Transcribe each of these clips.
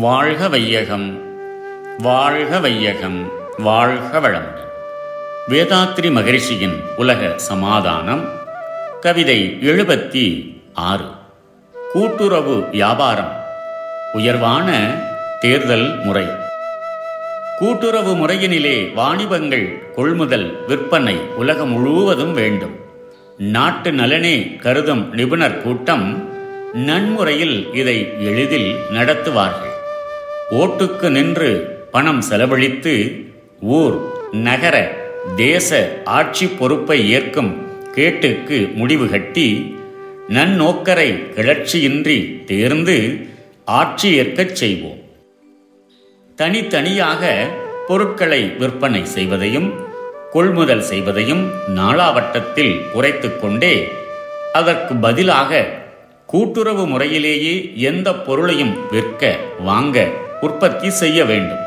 வாழ்க வையகம் வாழ்க வையகம் வாழ்க வளமுடன். வேதாத்ரி மகரிஷியின் உலக சமாதானம் கவிதை எழுபத்தி ஆறு. கூட்டுறவு வியாபாரம் உயர்வான தேர்தல் முறை. கூட்டுறவு முறையினிலே வாணிபங்கள் கொள்முதல் விற்பனை உலகம் முழுவதும் வேண்டும். நாட்டு நலனே கருதும் நிபுணர் கூட்டம் நன்முறையில் இதை எளிதில் நடத்துவார்கள். ஓட்டுக்கு நின்று பணம் செலவழித்து ஊர் நகர தேச ஆட்சி பொறுப்பை ஏற்கும் கேட்டுக்கு முடிவு கட்டி நன்னோக்கரை கிளர்ச்சியின்றி தேர்ந்து ஆட்சி ஏற்கச் செய்வோம். தனித்தனியாக பொருட்களை விற்பனை செய்வதையும் கொள்முதல் செய்வதையும் நாளாவட்டத்தில் குறைத்து கொண்டே அதற்கு பதிலாக கூட்டுறவு முறையிலேயே எந்த பொருளையும் விற்க வாங்க உற்பத்தி செய்ய வேண்டும்.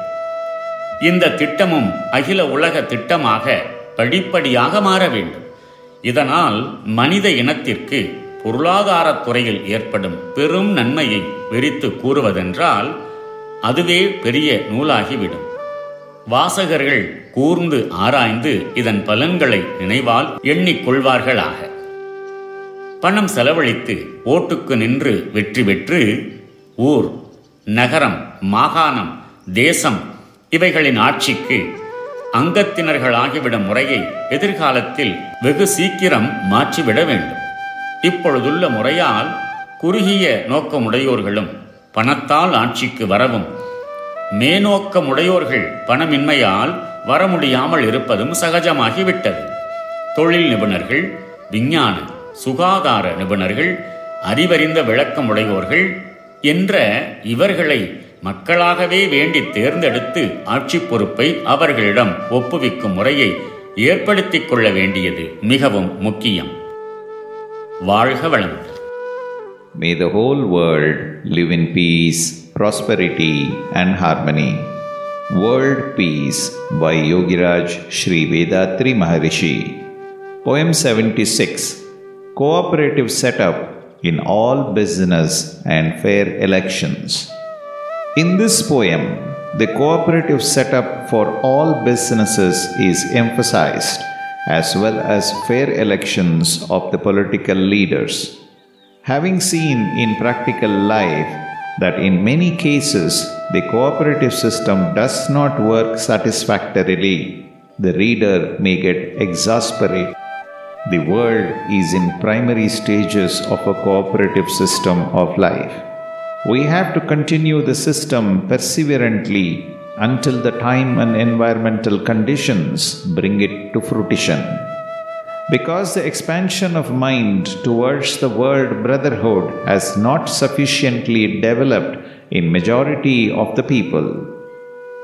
இந்த திட்டமும் அகில உலக திட்டமாக படிப்படியாக மாற வேண்டும். இதனால் மனித இனத்திற்கு பொருளாதாரத் துறையில் ஏற்படும் பெரும் நன்மையை விரித்து கூறுவதென்றால் அதுவே பெரிய நூலாகிவிடும். வாசகர்கள் கூர்ந்து ஆராய்ந்து இதன் பலன்களை நினைவால் எண்ணிக்கொள்வார்களாக பணம் செலவழித்து ஓட்டுக்கு நின்று வெற்றி பெற்று ஊர் நகரம் மாகாணம் தேசம் இவைகளின் ஆட்சிக்கு அங்கத்தினர்களாகிவிடும் முறையை எதிர்காலத்தில் வெகு சீக்கிரம் மாற்றிவிட வேண்டும். இப்பொழுதுள்ள முறையால் குறுகிய நோக்கமுடையோர்களும் பணத்தால் ஆட்சிக்கு வரவும் மேநோக்கமுடையோர்கள் பணமின்மையால் வர முடியாமல் இருப்பதும் சகஜமாகிவிட்டது. தொழில் நிபுணர்கள் விஞ்ஞான சுகாதார நிபுணர்கள் அறிவறிந்த விளக்கமுடையோர்கள் என்ற இவர்களை மக்களாகவே வேண்டி தேர்ந்தெடுத்து ஆட்சி பொறுப்பை அவர்களிடம் ஒப்புவிக்கும் முறையை ஏற்படுத்திக் கொள்ள வேண்டியது மிகவும் முக்கியம் வாழ்க வளமுடன் May the whole world live in peace, prosperity, and harmony. World Peace by Yogiraj Sri Vedatri Maharishi. Poem 76 Cooperative Setup in All Business and Fair Elections. In this poem, the cooperative setup for all businesses is emphasized, as well as fair elections of the political leaders. Having seen in practical life that in many cases the cooperative system does not work satisfactorily, the reader may get exasperated. The world is in primary stages of a cooperative system of life. We have to continue the system perseverantly until the time and environmental conditions bring it to fruition. Because the expansion of mind towards the world brotherhood has not sufficiently developed in majority of the people,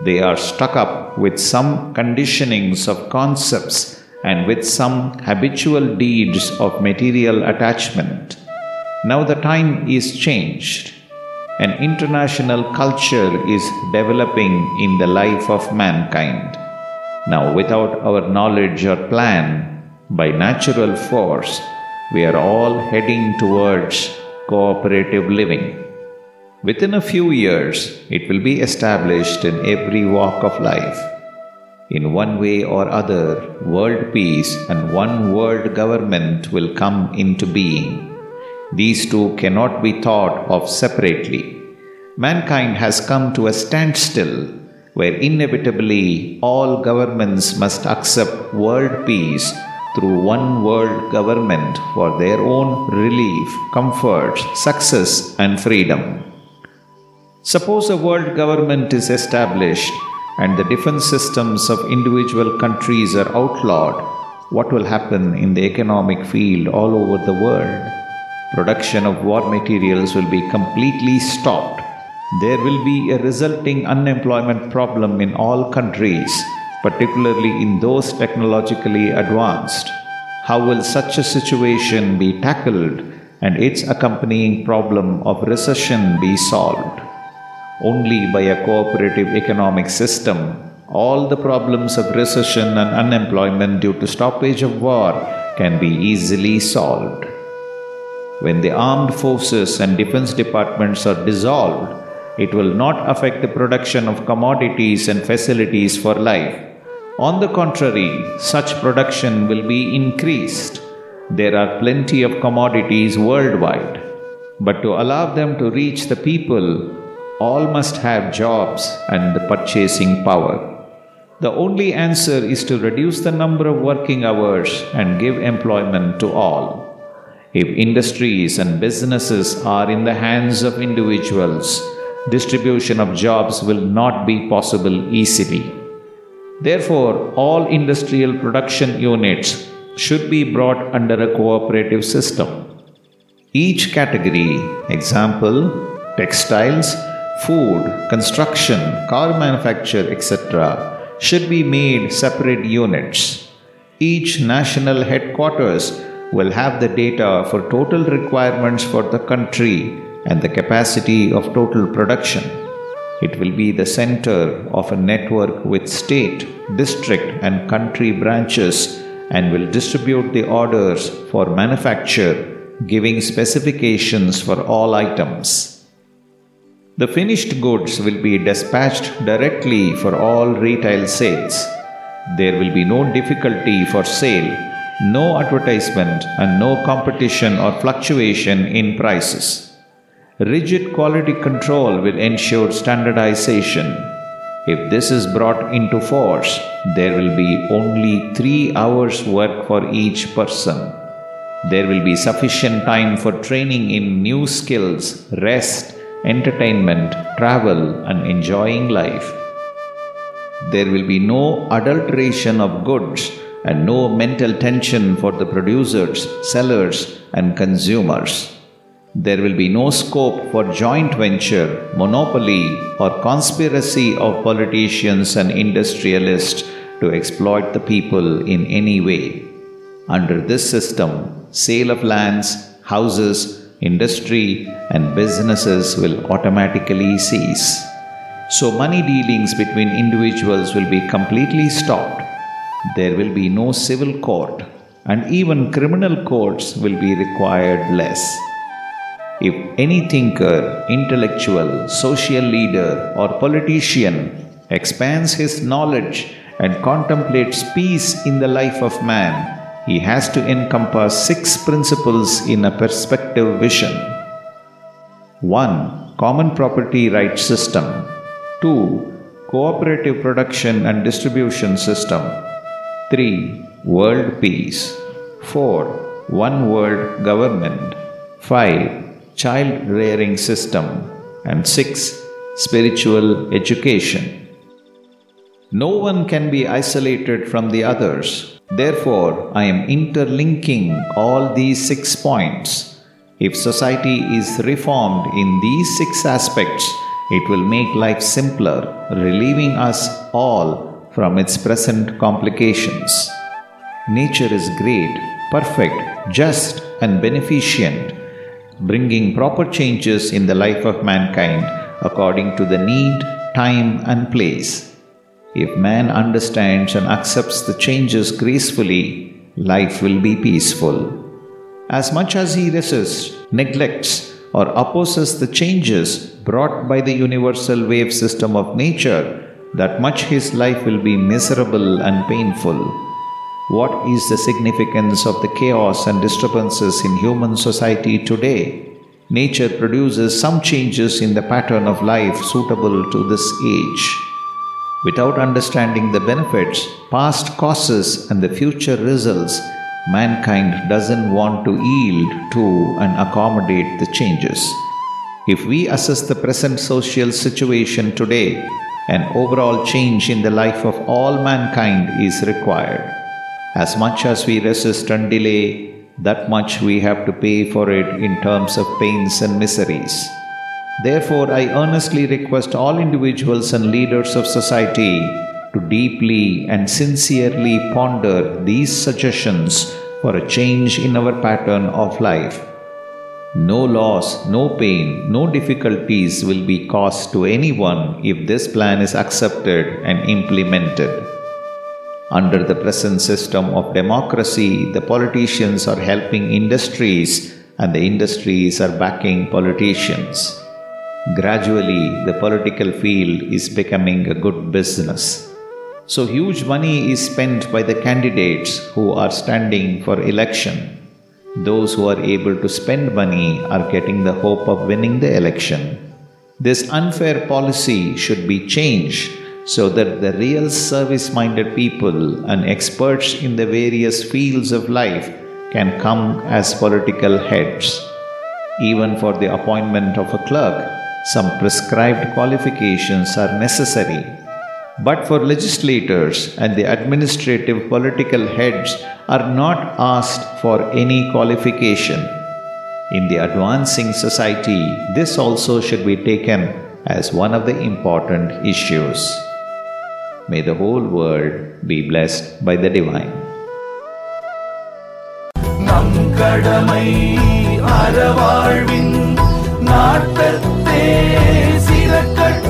they are stuck up with some conditionings of concepts and with some habitual deeds of material attachment. Now the time is changed. An international culture is developing in the life of mankind. Now, without our knowledge or plan, by natural force, we are all heading towards cooperative living. Within a few years, it will be established in every walk of life. In one way or other, world peace and one world government will come into being. These two cannot be thought of separately. Mankind has come to a standstill where inevitably all governments must accept world peace through one world government for their own relief, comfort, success, and freedom. Suppose a world government is established and the defense systems of individual countries are outlawed, what will happen in the economic field all over the world? Production of war materials will be completely stopped. There will be a resulting unemployment problem in all countries, particularly in those technologically advanced. How will such a situation be tackled and its accompanying problem of recession be solved? Only by a cooperative economic system, all the problems of recession and unemployment due to stoppage of war can be easily solved. When the armed forces and defense departments are dissolved, it will not affect the production of commodities and facilities for life. On the contrary, such production will be increased. There are plenty of commodities worldwide. But to allow them to reach the people, all must have jobs and the purchasing power. The only answer is to reduce the number of working hours and give employment to all. If industries and businesses are in the hands of individuals, distribution of jobs will not be possible easily. Therefore, all industrial production units should be brought under a cooperative system. Each category, example, textiles, food, construction, car manufacture, etc., should be made separate units. Each national headquarters will have the data for total requirements for the country and the capacity of total production. It will be the center of a network with state, district, and country branches and will distribute the orders for manufacture, giving specifications for all items. The finished goods will be dispatched directly for all retail sales. There will be no difficulty for sale, no advertisement, and no competition or fluctuation in prices. Rigid quality control will ensure standardization. If this is brought into force, there will be only three hours' work for each person. There will be sufficient time for training in new skills, rest, entertainment, travel, and enjoying life. There will be no adulteration of goods and no mental tension for the producers, sellers, and consumers. There will be no scope for joint venture, monopoly, or conspiracy of politicians and industrialists to exploit the people in any way. Under this system, sale of lands, houses, industry, and businesses will automatically cease. So, money dealings between individuals will be completely stopped. There will be no civil court, and even criminal courts will be required less. If any thinker, intellectual, social leader, or politician expands his knowledge and contemplates peace in the life of man, he has to encompass six principles in a perspective vision 1. Common property rights system, 2. Cooperative production and distribution system, 3. World peace, 4. One world government, 5. Child rearing system, and 6. Spiritual education. No one can be isolated from the others Therefore, I am interlinking all these six points. If society is reformed in these six aspects, it will make life simpler, relieving us all from its present complications. Nature is great, perfect, just, and beneficent, bringing proper changes in the life of mankind according to the need, time, and place. If man understands and accepts the changes gracefully, life will be peaceful. As much as he resists, neglects, or opposes the changes brought by the universal wave system of nature, that much his life will be miserable and painful. What is the significance of the chaos and disturbances in human society today? Nature produces some changes in the pattern of life suitable to this age. Without understanding the benefits, past causes, and the future results, mankind doesn't want to yield to and accommodate the changes. If we assess the present social situation today, an overall change in the life of all mankind is required. As much as we resist and delay, that much we have to pay for it in terms of pains and miseries. Therefore, I earnestly request all individuals and leaders of society to deeply and sincerely ponder these suggestions for a change in our pattern of life. No loss, no pain, no difficulties will be caused to anyone if this plan is accepted and implemented. Under the present system of democracy, the politicians are helping industries and the industries are backing politicians. Gradually, the political field is becoming a good business. So, huge money is spent by the candidates who are standing for election. Those who are able to spend money are getting the hope of winning the election. This unfair policy should be changed so that the real service minded people and experts in the various fields of life can come as political heads. Even for the appointment of a clerk, some prescribed qualifications are necessary. But for legislators and the administrative political heads are not asked for any qualification. In the advancing society, this also should be taken as one of the important issues. May the whole world be blessed by the divine. நம் கடமை அறவாழ்வின் நாட்டத்தே சிறக்கட்டும்